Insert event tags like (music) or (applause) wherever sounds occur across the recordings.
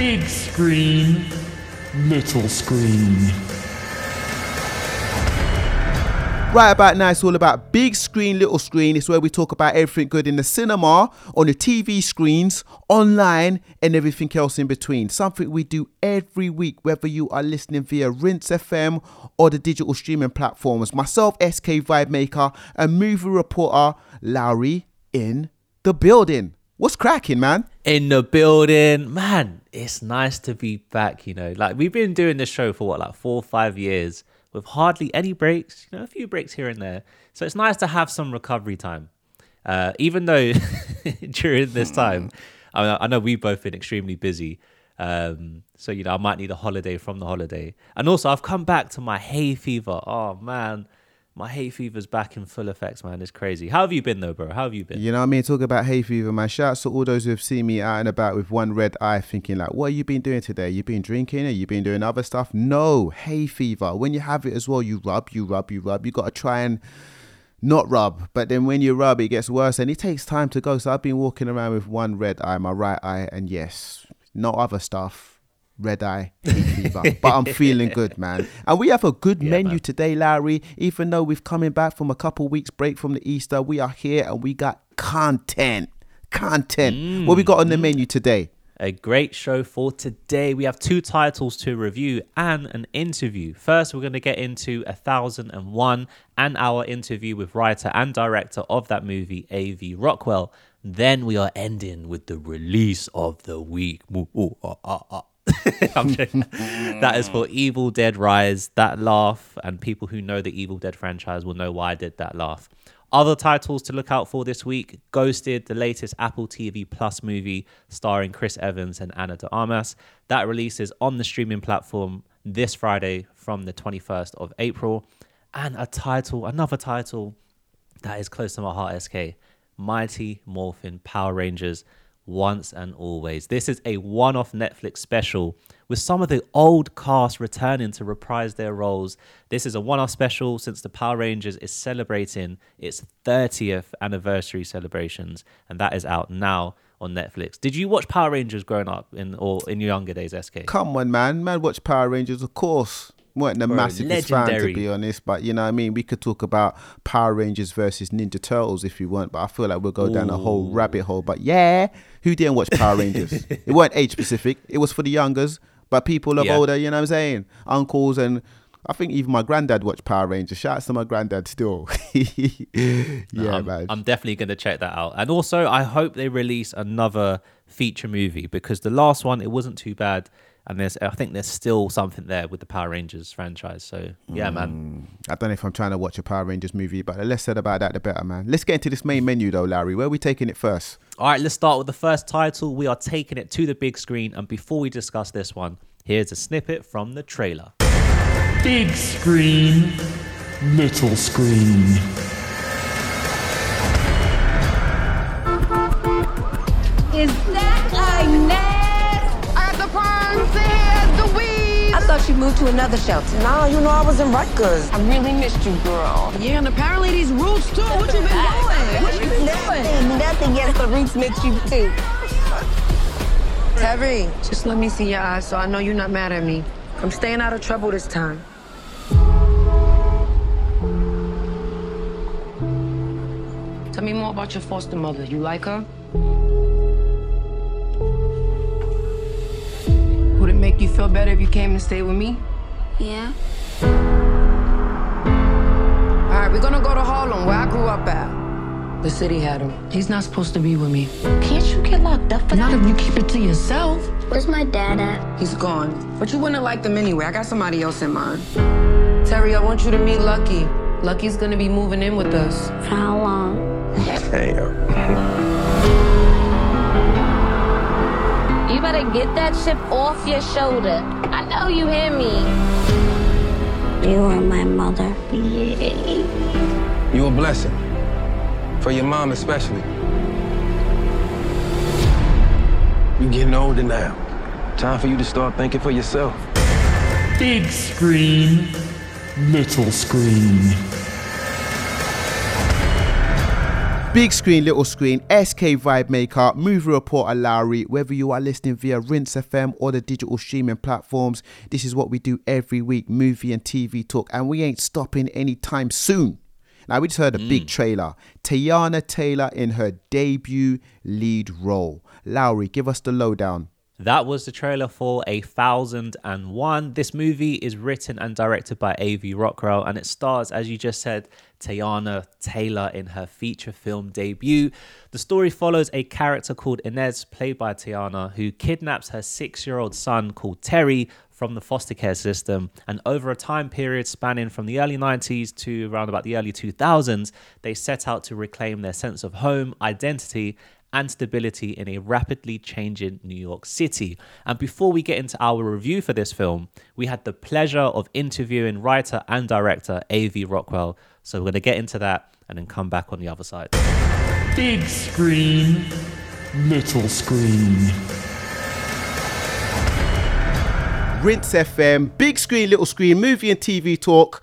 Big screen, little screen. Right about now, it's all about big screen, little screen. It's where we talk about everything good in the cinema, on the TV screens, online, and everything else in between. Something we do every week, whether you are listening via Rinse FM or the digital streaming platforms. Myself, SK Vibemaker, and movie reporter Lowery in the building. What's cracking, man? in the building. Man, it's nice to be back, you know. Like we've been doing this show for what, like four or five years with hardly any breaks, you know, a few breaks here and there. So it's nice to have some recovery time. Uh, even though (laughs) during this time, I, mean, I know we've both been extremely busy. Um, so, you know, I might need a holiday from the holiday. And also, I've come back to my hay fever. Oh, man my hay fever's back in full effect, man. It's crazy. How have you been though, bro? How have you been? You know what I mean? Talk about hay fever, man. Shouts to all those who have seen me out and about with one red eye thinking like, what have you been doing today? You've been drinking? Or you've been doing other stuff? No, hay fever. When you have it as well, you rub, you rub, you rub. You got to try and not rub. But then when you rub, it gets worse and it takes time to go. So I've been walking around with one red eye, my right eye, and yes, no other stuff red eye, fever. but I'm feeling good, man. And we have a good yeah, menu man. today, Larry. Even though we've coming back from a couple weeks break from the Easter, we are here and we got content. Content. Mm, what we got on the mm. menu today? A great show for today. We have two titles to review and an interview. First, we're going to get into A Thousand and One and our interview with writer and director of that movie, A.V. Rockwell. Then we are ending with the release of the week. Ooh, ooh, ah, ah, ah. (laughs) that is for mm. Evil Dead Rise. That laugh, and people who know the Evil Dead franchise will know why I did that laugh. Other titles to look out for this week Ghosted, the latest Apple TV Plus movie starring Chris Evans and Ana de Armas. That releases on the streaming platform this Friday from the 21st of April. And a title, another title that is close to my heart, SK Mighty Morphin Power Rangers once and always. This is a one off Netflix special with some of the old cast returning to reprise their roles. This is a one off special since the Power Rangers is celebrating its 30th anniversary celebrations, and that is out now on Netflix. Did you watch Power Rangers growing up in or in your younger days, SK? Come on, man. Man, watch Power Rangers, of course weren't a massive fan to be honest, but you know what I mean. We could talk about Power Rangers versus Ninja Turtles if you want, but I feel like we'll go Ooh. down a whole rabbit hole. But yeah, who didn't watch Power Rangers? (laughs) it weren't age specific. It was for the youngers, but people of yeah. older. You know what I'm saying? Uncles and I think even my granddad watched Power Rangers. Shout out to my granddad still. (laughs) yeah, no, man. I'm definitely going to check that out. And also, I hope they release another feature movie because the last one, it wasn't too bad and there's I think there's still something there with the Power Rangers franchise. So yeah, mm, man. I don't know if I'm trying to watch a Power Rangers movie, but the less said about that, the better, man. Let's get into this main menu though, Larry. Where are we taking it first? All right, let's start with the first title. We are taking it to the big screen, and before we discuss this one, here's a snippet from the trailer. Big screen, little screen. You moved to another shelter. Nah, you know I was in Rutgers. I really missed you, girl. Yeah, and apparently these roots too. What you been doing? What you been doing? Nothing yes, the roots missed you too. Terry, just let me see your eyes so I know you're not mad at me. I'm staying out of trouble this time. Tell me more about your foster mother. You like her? Make you feel better if you came and stayed with me? Yeah. All right, we're gonna go to Harlem, where I grew up at. The city had him. He's not supposed to be with me. Can't you get locked up for not that? Not if you keep it to yourself. Where's my dad at? He's gone. But you wouldn't have liked him anyway. I got somebody else in mind. Terry, I want you to meet Lucky. Lucky's gonna be moving in with us. For how long? (laughs) Damn. You better get that chip off your shoulder. I know you hear me. You are my mother. Yay. You a blessing. For your mom especially. You getting older now. Time for you to start thinking for yourself. Big screen, little screen. Big screen, little screen, SK Vibemaker, movie reporter Lowery. Whether you are listening via Rinse FM or the digital streaming platforms, this is what we do every week movie and TV talk, and we ain't stopping anytime soon. Now, we just heard a mm. big trailer. Teyana Taylor in her debut lead role. Lowery, give us the lowdown. That was the trailer for A Thousand and One. This movie is written and directed by A.V. Rockwell, and it stars, as you just said, Teyana Taylor in her feature film debut. The story follows a character called Inez, played by Teyana, who kidnaps her six year old son called Terry from the foster care system. And over a time period spanning from the early 90s to around about the early 2000s, they set out to reclaim their sense of home, identity, and stability in a rapidly changing New York City. And before we get into our review for this film, we had the pleasure of interviewing writer and director A.V. Rockwell. So we're going to get into that and then come back on the other side. Big screen, little screen. Rinse FM, big screen, little screen, movie and TV talk.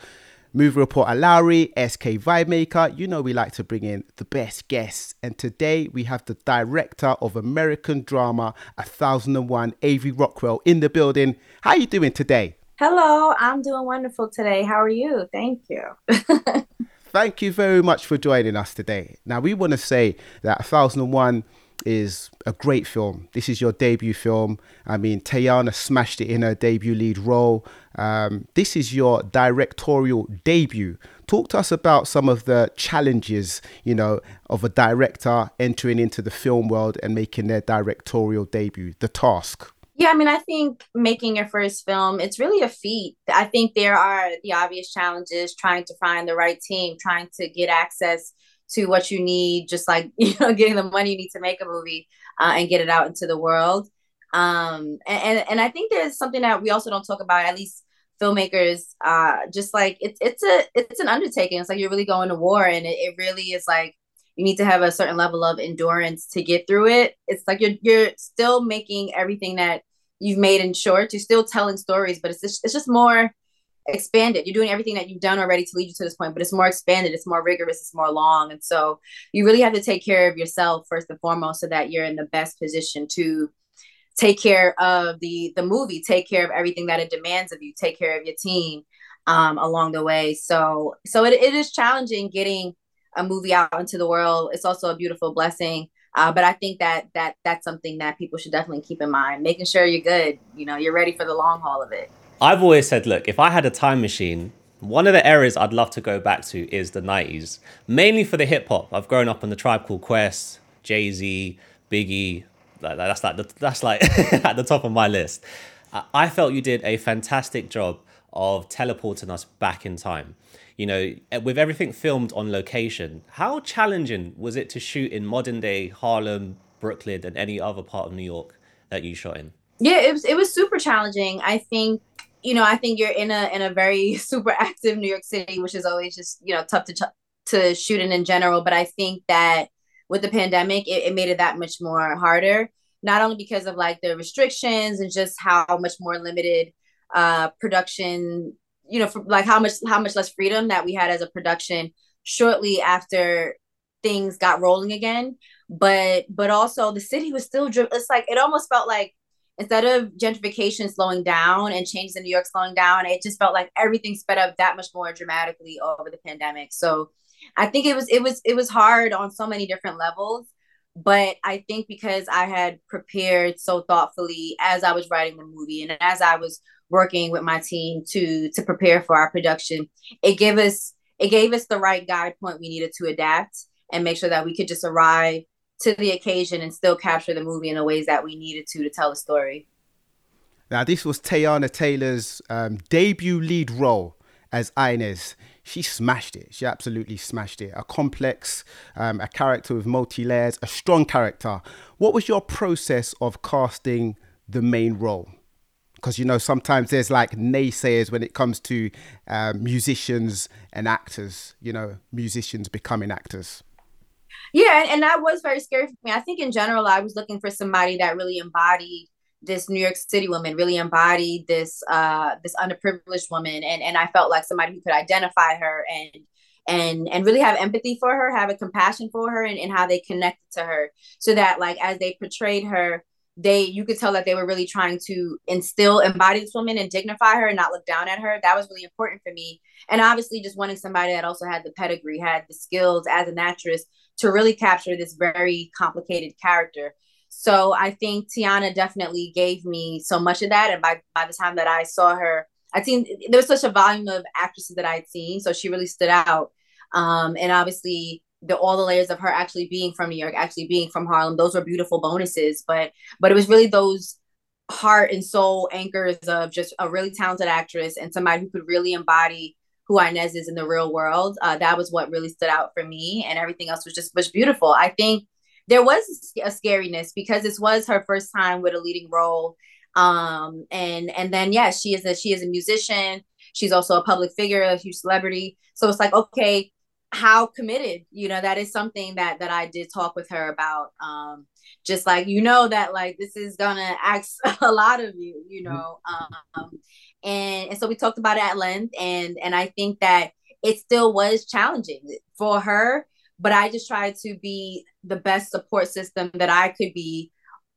Movie reporter Lowery, SK Vibemaker. You know we like to bring in the best guests, and today we have the director of American drama A Thousand and One, A.V. Rockwell, in the building. How are you doing today? Hello, I'm doing wonderful today. How are you? Thank you. (laughs) Thank you very much for joining us today. Now we want to say that A Thousand and One is a great film. This is your debut film. I mean, Teyana smashed it in her debut lead role. Um, this is your directorial debut. Talk to us about some of the challenges, you know, of a director entering into the film world and making their directorial debut. The task. Yeah, I mean, I think making your first film, it's really a feat. I think there are the obvious challenges trying to find the right team, trying to get access to what you need, just like (laughs) you know, getting the money you need to make a movie uh, and get it out into the world. Um, and, and and I think there's something that we also don't talk about, at least filmmakers. Uh, just like it's it's a it's an undertaking. It's like you're really going to war, and it, it really is like you need to have a certain level of endurance to get through it. It's like you're you're still making everything that you've made in short. You're still telling stories, but it's just, it's just more expanded. You're doing everything that you've done already to lead you to this point, but it's more expanded, it's more rigorous, it's more long. And so you really have to take care of yourself first and foremost so that you're in the best position to take care of the the movie, take care of everything that it demands of you, take care of your team um, along the way. So so it, it is challenging getting a movie out into the world. It's also a beautiful blessing. Uh, but I think that that that's something that people should definitely keep in mind, making sure you're good. You know, you're ready for the long haul of it. I've always said, look, if I had a time machine, one of the areas I'd love to go back to is the 90s, mainly for the hip hop. I've grown up on the Tribe Called Quest, Jay Z, Biggie. That's like that's like (laughs) at the top of my list. I felt you did a fantastic job of teleporting us back in time. You know, eh, with everything filmed on location, how challenging was it to shoot in modern day Harlem, Brooklyn, and any other part of New York that you shot in? Yeah, it was it was super challenging. I think you know, I think you're in a in a very (laughs) super active New York City, which is always just you know tough to to shoot in in general. But I think that with the pandemic, it, it made it that much more harder. Not only because of like the restrictions and just how much more limited uh production, you know, for, like how much how much less freedom that we had as a production shortly after things got rolling again. But but also the city was still. It's like it almost felt like instead of gentrification slowing down and changes in New York slowing down, it just felt like everything sped up that much more dramatically over the pandemic. So I think it was it was it was hard on so many different levels. But I think because I had prepared so thoughtfully as I was writing the movie and as I was working with my team to to prepare for our production, it gave us it gave us the right guide point we needed to adapt and make sure that we could just arrive to the occasion and still capture the movie in the ways that we needed to to tell the story. Now, this was Teyana Taylor's um, debut lead role as Inez. She smashed it. She absolutely smashed it. A complex, um, a character with multi layers, a strong character. What was your process of casting the main role? Because you know sometimes there's like naysayers when it comes to um, musicians and actors. You know, musicians becoming actors. Yeah, and, and that was very scary for me. I think in general, I was looking for somebody that really embodied this New York City woman, really embodied this uh this underprivileged woman, and and I felt like somebody who could identify her and and and really have empathy for her, have a compassion for her, and, and how they connected to her, so that like as they portrayed her, they you could tell that they were really trying to instill embody this woman and dignify her and not look down at her. That was really important for me. And obviously just wanting somebody that also had the pedigree had the skills as an actress to really capture this very complicated character. So i think Teyana definitely gave me so much of that. And by by the time that i saw her i'd seen there was such a volume of actresses that i'd seen. So she really stood out. Um, and obviously the all the layers of her actually being from New York, actually being from Harlem. Those were beautiful bonuses, but but it was really those heart and soul anchors of just a really talented actress and somebody who could really embody who Inez is in the real world. Uh, that was what really stood out for me, and everything else was just was beautiful. I think there was a scariness because this was her first time with a leading role, um, and and then yeah, she is a she is a musician. She's also a public figure, a huge celebrity. So it's like okay, how committed you know that is something that that i did talk with her about um just like you know that like this is gonna ask (laughs) a lot of you you mm-hmm. know um and and so we talked about it at length and and i think that it still was challenging for her but i just tried to be the best support system that i could be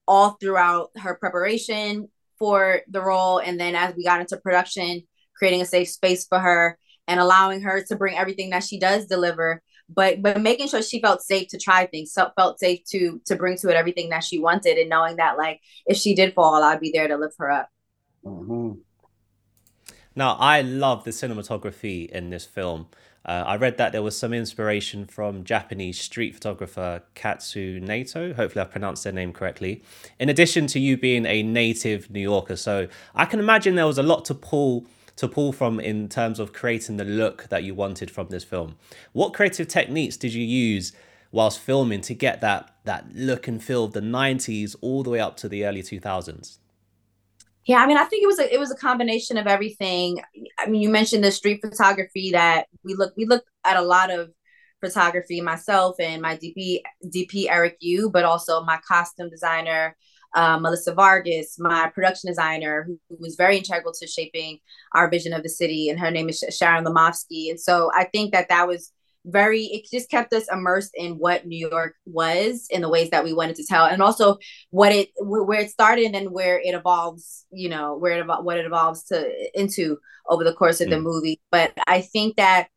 all throughout her preparation for the role and then as we got into production creating a safe space for her and allowing her to bring everything that she does deliver but but making sure she felt safe to try things felt safe to to bring to it everything that she wanted and knowing that like if she did fall i'd be there to lift her up mm-hmm. Now i love the cinematography in this film uh, I read that there was some inspiration from Japanese street photographer Katsu Naito. Hopefully, I've pronounced their name correctly. In addition to you being a native New Yorker, so I can imagine there was a lot to pull to pull from in terms of creating the look that you wanted from this film. What creative techniques did you use whilst filming to get that that look and feel of the 90s all the way up to the early 2000s? Yeah, I mean, I think it was a it was a combination of everything. I mean, you mentioned the street photography that we look we looked at a lot of photography myself and my DP DP Eric Yue, but also my costume designer uh, Melissa Vargas, my production designer, who, who, was very integral to shaping our vision of the city, and her name is Sharon Lomofsky. And so I think that that was very it just kept us immersed in what new york was in the ways that we wanted to tell and also what it where it started and where it evolves you know where it what it evolves to into over the course of mm. the movie but i think that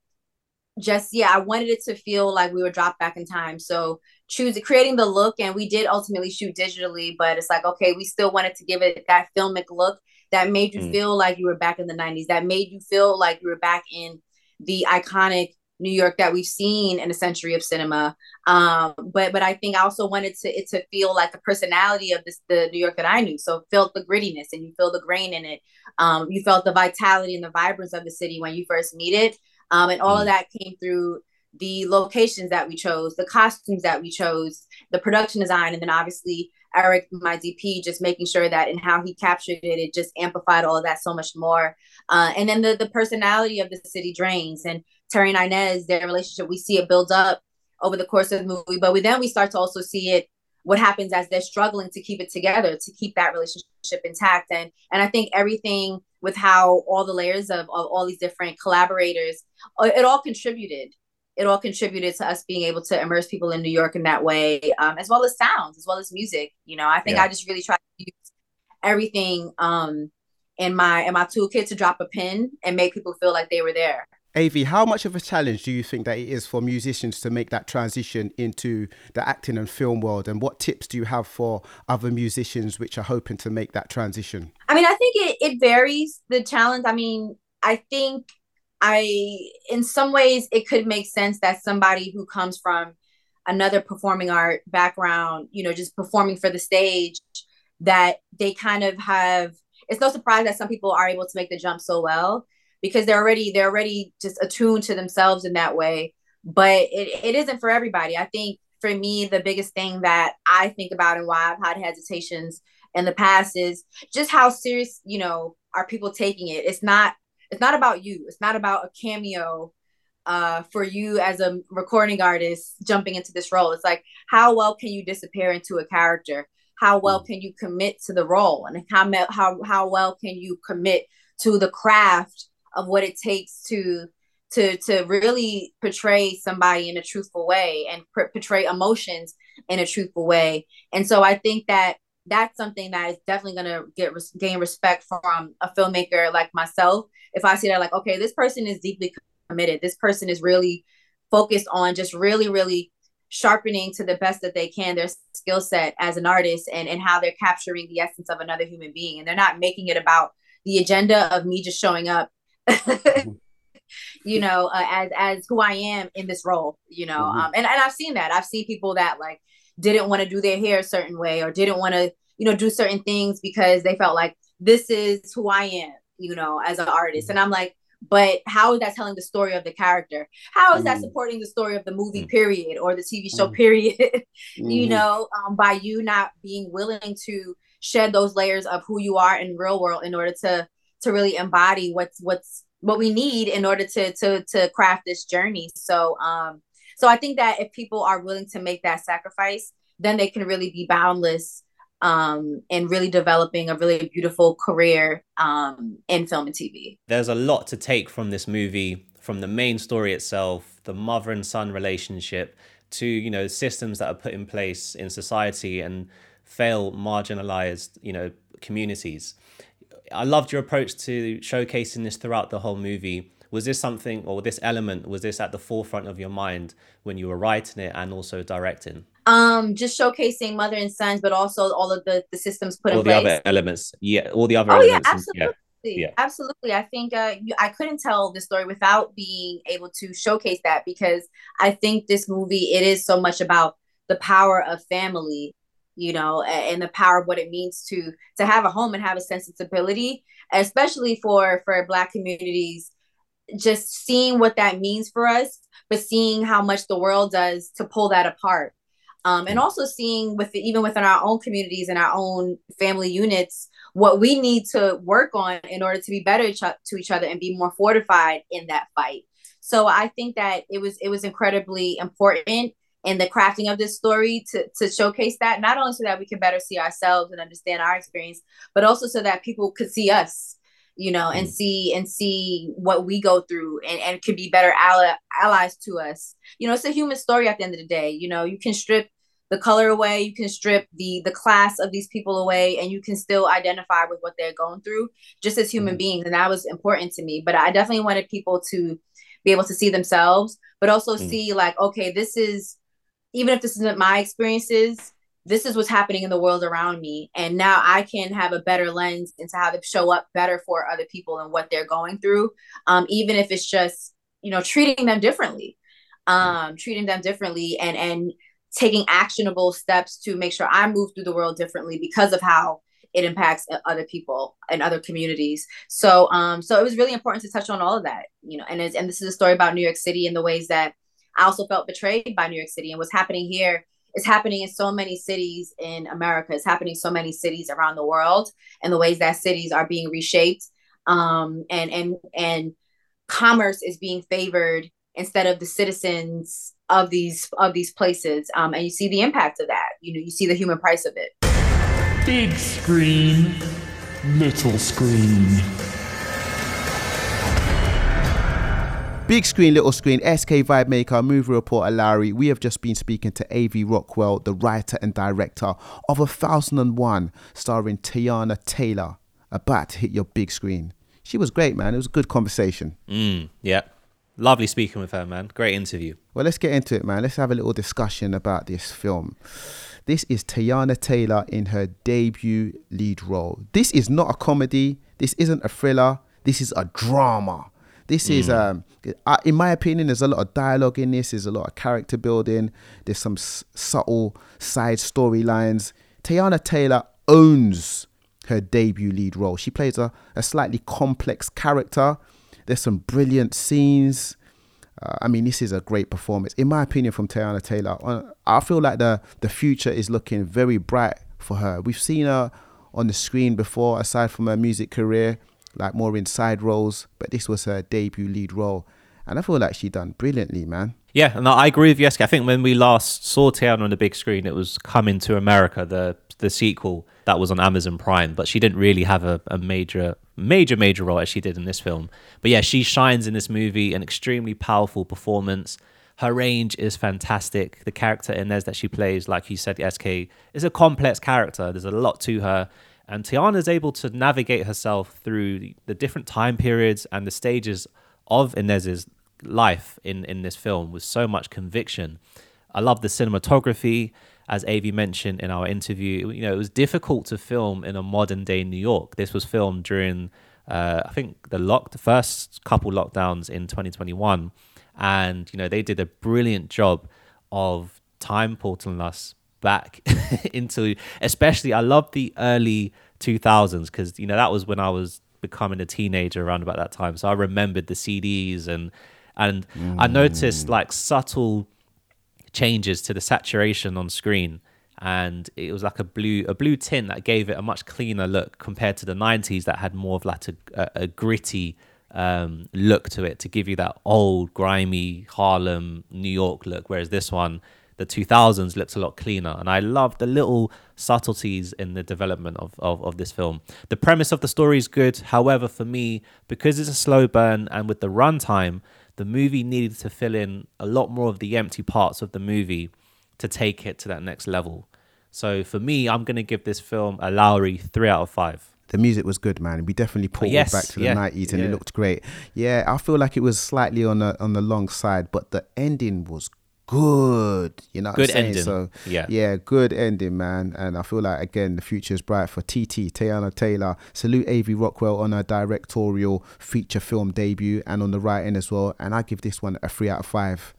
just yeah i wanted it to feel like we were dropped back in time so choosing creating the look and we did ultimately shoot digitally but it's like okay we still wanted to give it that filmic look that made you mm. feel like you were back in the 90s that made you feel like you were back in the iconic New York that we've seen in a century of cinema. Um, but but I think I also wanted to it to feel like the personality of this the New York that I knew. So felt the grittiness and you feel the grain in it. Um, you felt the vitality and the vibrance of the city when you first meet it. Um, and all mm. of that came through the locations that we chose, the costumes that we chose, the production design, and then obviously Eric, my DP, just making sure that and how he captured it, it just amplified all of that so much more. Uh, and then the the personality of the city drains and Terry and Inez, their relationship, we see it build up over the course of the movie, but we then we start to also see it what happens as they're struggling to keep it together, to keep that relationship intact. And and I think everything with how all the layers of, of all these different collaborators, uh, it all contributed it all contributed to us being able to immerse people in New York in that way, um, as well as sounds, as well as music. You know, I think yeah. I just really try to use everything um, in my in my toolkit to drop a pin and make people feel like they were there. Av, how much of a challenge do you think that it is for musicians to make that transition into the acting and film world? And what tips do you have for other musicians which are hoping to make that transition? I mean, I think it, it varies the challenge. I mean, I think I, in some ways, it could make sense that somebody who comes from another performing art background, you know, just performing for the stage, that they kind of have. It's no surprise that some people are able to make the jump so well because they're already they're already just attuned to themselves in that way. But it, it isn't for everybody. I think for me, the biggest thing that I think about and why I've had hesitations in the past is just how serious, you know, are people taking it? It's not it's not about you. It's not about a cameo uh, for you as a recording artist jumping into this role. It's like how well can you disappear into a character? How well mm. can you commit to the role, and how how how well can you commit to the craft of what it takes to to to really portray somebody in a truthful way and pr- portray emotions in a truthful way. And so I think that that's something that is definitely going to get res- gain respect from a filmmaker like myself. If I see that, like, okay, this person is deeply committed. This person is really focused on just really, really sharpening to the best that they can their skill set as an artist and, and how they're capturing the essence of another human being. And they're not making it about the agenda of me just showing up, (laughs) you know, uh, as as who I am in this role, you know. Mm-hmm. Um, and, and I've seen that. I've seen people that like didn't want to do their hair a certain way or didn't want to, you know, do certain things because they felt like this is who I am, you know, as an artist. And I'm like, but how is that telling the story of the character how is that mm-hmm. supporting the story of the movie mm-hmm. period or the tv show mm-hmm. period (laughs) you know um, by you not being willing to shed those layers of who you are in real world in order to to really embody what's what's what we need in order to to to craft this journey so um so i think that if people are willing to make that sacrifice then they can really be boundless um, and really developing a really beautiful career um, in film and TV. There's a lot to take from this movie, from the main story itself, the mother and son relationship, to you know systems that are put in place in society and fail marginalized you know communities. I loved your approach to showcasing this throughout the whole movie. Was this something, or this element, was this at the forefront of your mind when you were writing it and also directing? um just showcasing mother and sons but also all of the the systems put all in place. All the other elements yeah all the other oh, elements yeah absolutely and, yeah. absolutely i think uh you, i couldn't tell the story without being able to showcase that because i think this movie it is so much about the power of family you know and the power of what it means to to have a home and have a sense of stability especially for for black communities. Just seeing what that means for us but seeing how much the world does to pull that apart. Um, and also seeing with the, even within our own communities and our own family units what we need to work on in order to be better to each other and be more fortified in that fight. So i think that it was it was incredibly important in the crafting of this story to, to showcase that not only so that we can better see ourselves and understand our experience but also so that people could see us you know and mm. see and see what we go through and, and could be better ally, allies to us you know it's a human story at the end of the day you know you can strip the color away you can strip the the class of these people away and you can still identify with what they're going through just as human mm-hmm. beings and that was important to me but i definitely wanted people to be able to see themselves but also mm-hmm. see like okay this is even if this isn't my experiences this is what's happening in the world around me and now i can have a better lens into how to show up better for other people and what they're going through um, even if it's just you know treating them differently um, treating them differently and and taking actionable steps to make sure I move through the world differently because of how it impacts other people and other communities. So, um, so it was really important to touch on all of that, you know. And and this is a story about New York City and the ways that I also felt betrayed by New York City and what's happening here is happening in so many cities in America. It's happening so many cities around the world, and the ways that cities are being reshaped, um, and and and commerce is being favored instead of the citizens of these of these places um, and you see the impact of that. You know you see the human price of it. Big screen little screen Big screen, little screen, SK Vibemaker, movie reporter Larry. We have just been speaking to AV Rockwell, the writer and director of A Thousand and One, starring Teyana Taylor, about to hit your big screen. She was great, man. It was a good conversation. Mm, yeah. Lovely speaking with her, man. Great interview. Well, let's get into it, man. Let's have a little discussion about this film. This is Teyana Taylor in her debut lead role. This is not a comedy. This isn't a thriller. This is a drama. This mm. is, um, in my opinion, there's a lot of dialogue in this. There's a lot of character building. There's some s- subtle side storylines. Teyana Taylor owns her debut lead role. She plays a, a slightly complex character there's some brilliant scenes. Uh, I mean, this is a great performance, in my opinion, from Teyana Taylor. Uh, I feel like the the future is looking very bright for her. We've seen her on the screen before, aside from her music career, like more in side roles, but this was her debut lead role, and I feel like she done brilliantly, man. Yeah, and I agree with Yeska. I think when we last saw Teyana on the big screen, it was Coming to America, the the sequel that was on Amazon Prime, but she didn't really have a, a major major major role as she did in this film. But yeah, she shines in this movie, an extremely powerful performance. Her range is fantastic. The character Inez that she plays, like you said, SK, is a complex character. There's a lot to her. And Teyana is able to navigate herself through the different time periods and the stages of Inez's life in, in this film with so much conviction. I love the cinematography, as Avi mentioned in our interview. You know, it was difficult to film in a modern day New York. This was filmed during, uh, I think, the lock, the first couple lockdowns in 2021, and you know they did a brilliant job of time portaling us back (laughs) into, especially I love the early 2000s because you know that was when I was becoming a teenager around about that time. So I remembered the CDs and and mm. I noticed like subtle changes to the saturation on screen and it was like a blue a blue tint that gave it a much cleaner look compared to the 90s that had more of like a, a, a gritty um, look to it to give you that old grimy Harlem New York look whereas this one the 2000s looks a lot cleaner and I love the little subtleties in the development of, of, of this film the premise of the story is good however for me because it's a slow burn and with the runtime the movie needed to fill in a lot more of the empty parts of the movie to take it to that next level. So for me, I'm going to give this film a Lowery three out of five. The music was good, man. We definitely pulled yes, back to the yeah, 90s and yeah. it looked great. Yeah, I feel like it was slightly on the on the long side, but the ending was good. You know, good I'm saying? ending. So yeah, yeah, good ending, man. And I feel like again the future is bright for TT Teyana Taylor. Salute Avi Rockwell on her directorial feature film debut and on the writing as well. And I give this one a three out of five.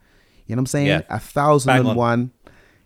You know what I'm saying? Yeah. A thousand Bang and on. one.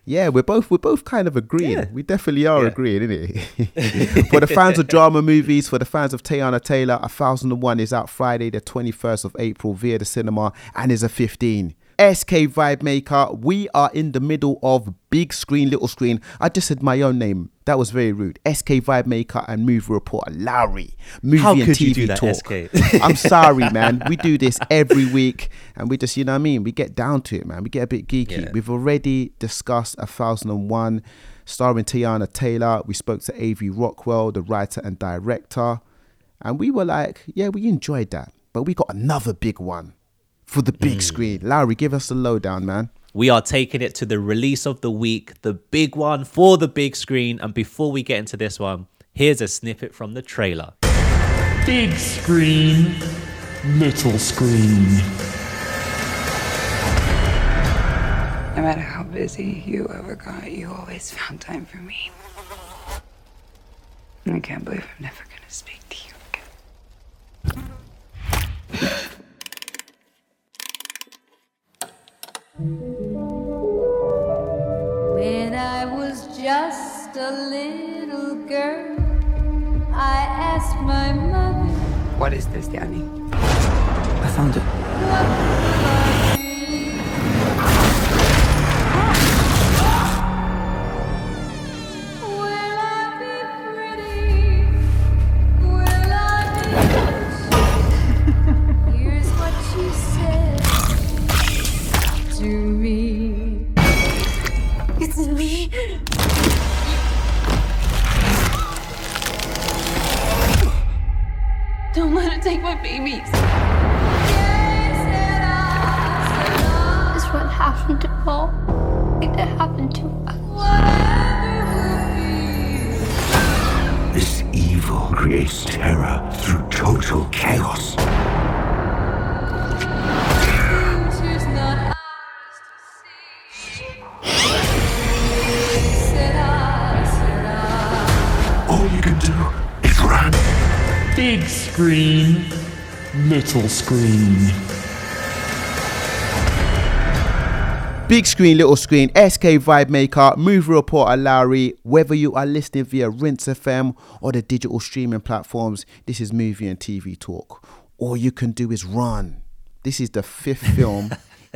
Yeah, we're both we're both kind of agreeing. Yeah. We definitely are Yeah. agreeing, isn't it? (laughs) for the fans of drama movies, for the fans of Teyana Taylor, A Thousand and One is out Friday, the 21st of April via the cinema and is a 15. SK Vibemaker, we are in the middle of big screen, little screen. I just said my own name. That was very rude. SK Vibemaker and Movie Reporter Lowery. Movie How and could TV you do that, talk. SK? (laughs) I'm sorry, (laughs) man. We do this every week and we just, you know what I mean? We get down to it, man. We get a bit geeky. Yeah. We've already discussed A Thousand and One, starring Teyana Taylor. We spoke to A.V. Rockwell, the writer and director. And we were like, yeah, we enjoyed that. But we got another big one for the big mm. screen. Lowery, give us the lowdown, man. we are taking it to the release of the week, the big one for the big screen. And before we get into this one, here's a snippet from the trailer. Big screen, little screen. No matter how busy you ever got, you always found time for me. I can't believe I'm never gonna speak to you again. When I was just a little girl, I asked my mother. What is this, Danny? I found it. This evil creates terror through total chaos. All you can do is run. Big screen, little screen. Big screen, little screen, SK Vibemaker, Movie Reporter Lowery. Whether you are listening via Rinse FM or the digital streaming platforms, this is movie and TV talk. All you can do is run. This is the fifth (laughs) film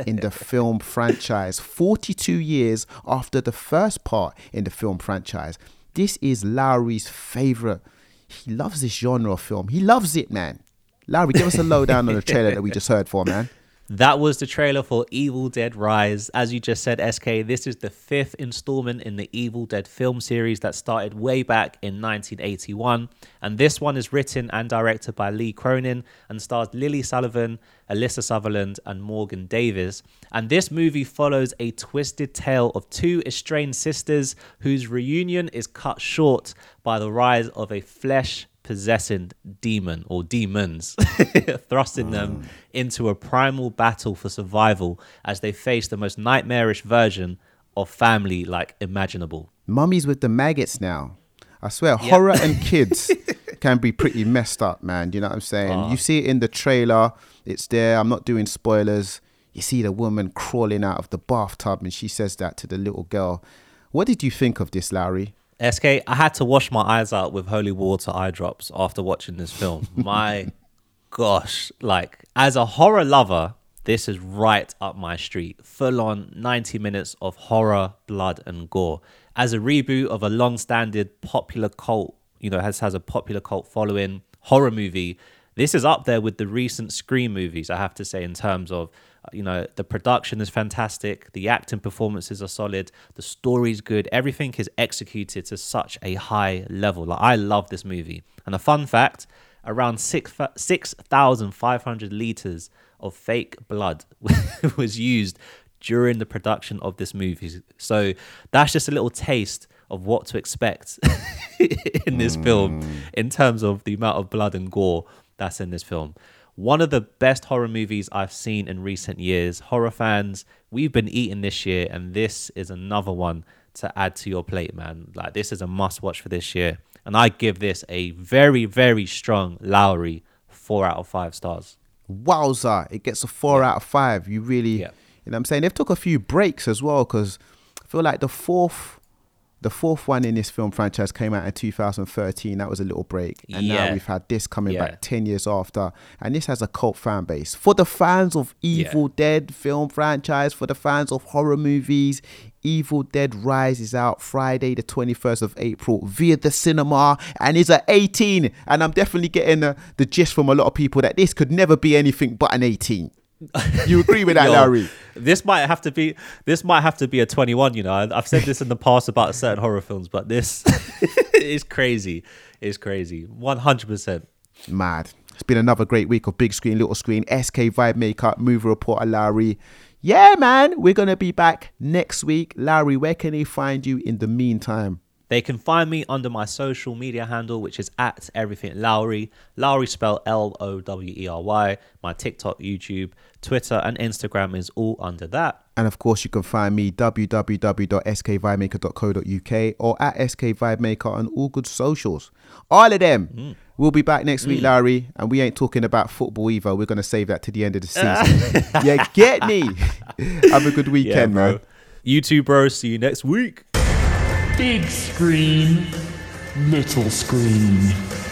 in the film franchise, 42 years after the first part in the film franchise. This is Lowery's favorite. He loves this genre of film. He loves it, man. Lowery, give us a lowdown on the trailer that we just heard for, man. That was the trailer for Evil Dead Rise. As you just said, SK, this is the fifth installment in the Evil Dead film series that started way back in 1981. And this one is written and directed by Lee Cronin and stars Lily Sullivan, Alyssa Sutherland, and Morgan Davies. And this movie follows a twisted tale of two estranged sisters whose reunion is cut short by the rise of a flesh possessing demon or demons, (laughs) thrusting them mm. into a primal battle for survival as they face the most nightmarish version of family like imaginable. Mummies with the maggots now. I swear, horror and (laughs) kids can be pretty messed up, man. You know what I'm saying? Ah. You see it in the trailer, it's there. I'm not doing spoilers. You see the woman crawling out of the bathtub and she says that to the little girl. What did you think of this, Larry? SK, I had to wash my eyes out with holy water eye drops after watching this film. (laughs) My gosh, like as a horror lover, this is right up my street. Full on 90 minutes of horror, blood, and gore. As a reboot of a long standing popular cult, you know, has has a popular cult following horror movie. This is up there with the recent Scream movies, I have to say, in terms of you know the production is fantastic the acting performances are solid the story's good everything is executed to such a high level. Like i love this movie. And a fun fact around 6 6500 liters of fake blood (laughs) was used during the production of this movie. So that's just a little taste of what to expect (laughs) in this film mm. in terms of the amount of blood and gore that's in this film one of the best horror movies I've seen in recent years. Horror fans, we've been eating this year, and this is another one to add to your plate, man. Like, this is a must watch for this year. And I give this a very, very strong Lowery four out of five stars. Wowza, it gets a four out of five. You really, you know what I'm saying? They've took a few breaks as well because I feel like the fourth the fourth one in this film franchise came out in 2013. That was a little break. And Yeah. now we've had this coming Yeah. back 10 years after. And this has a cult fan base. For the fans of Evil Dead film franchise, for the fans of horror movies, Evil Dead Rise is out Friday, the 21st of April via the cinema and is at 18. And I'm definitely getting the, the gist from a lot of people that this could never be anything but an 18. (laughs) You agree with that, Yo, Larry? This might have to be this might have to be a 21, you know. I've said this in the past about certain horror films, but this (laughs) is crazy. It's crazy. 100%. Mad. It's been another great week of big screen, little screen, SK Vibe Makeup, Movie Reporter Larry. Yeah, man, we're going to be back next week. Larry, where can they find you in the meantime? They can find me under my social media handle, which is at everything Lowery. Lowery spelled L O W E R Y. My TikTok, YouTube, Twitter, and Instagram is all under that. And of course, you can find me www.skvibemaker.co.uk or at skvibemaker on all good socials. All of them. Mm. We'll be back next week, mm. Larry, and we ain't talking about football either. We're going to save that to the end of the season. (laughs) yeah, get me. (laughs) Have a good weekend, bro. man. You too, bro. See you next week. Big screen, little screen.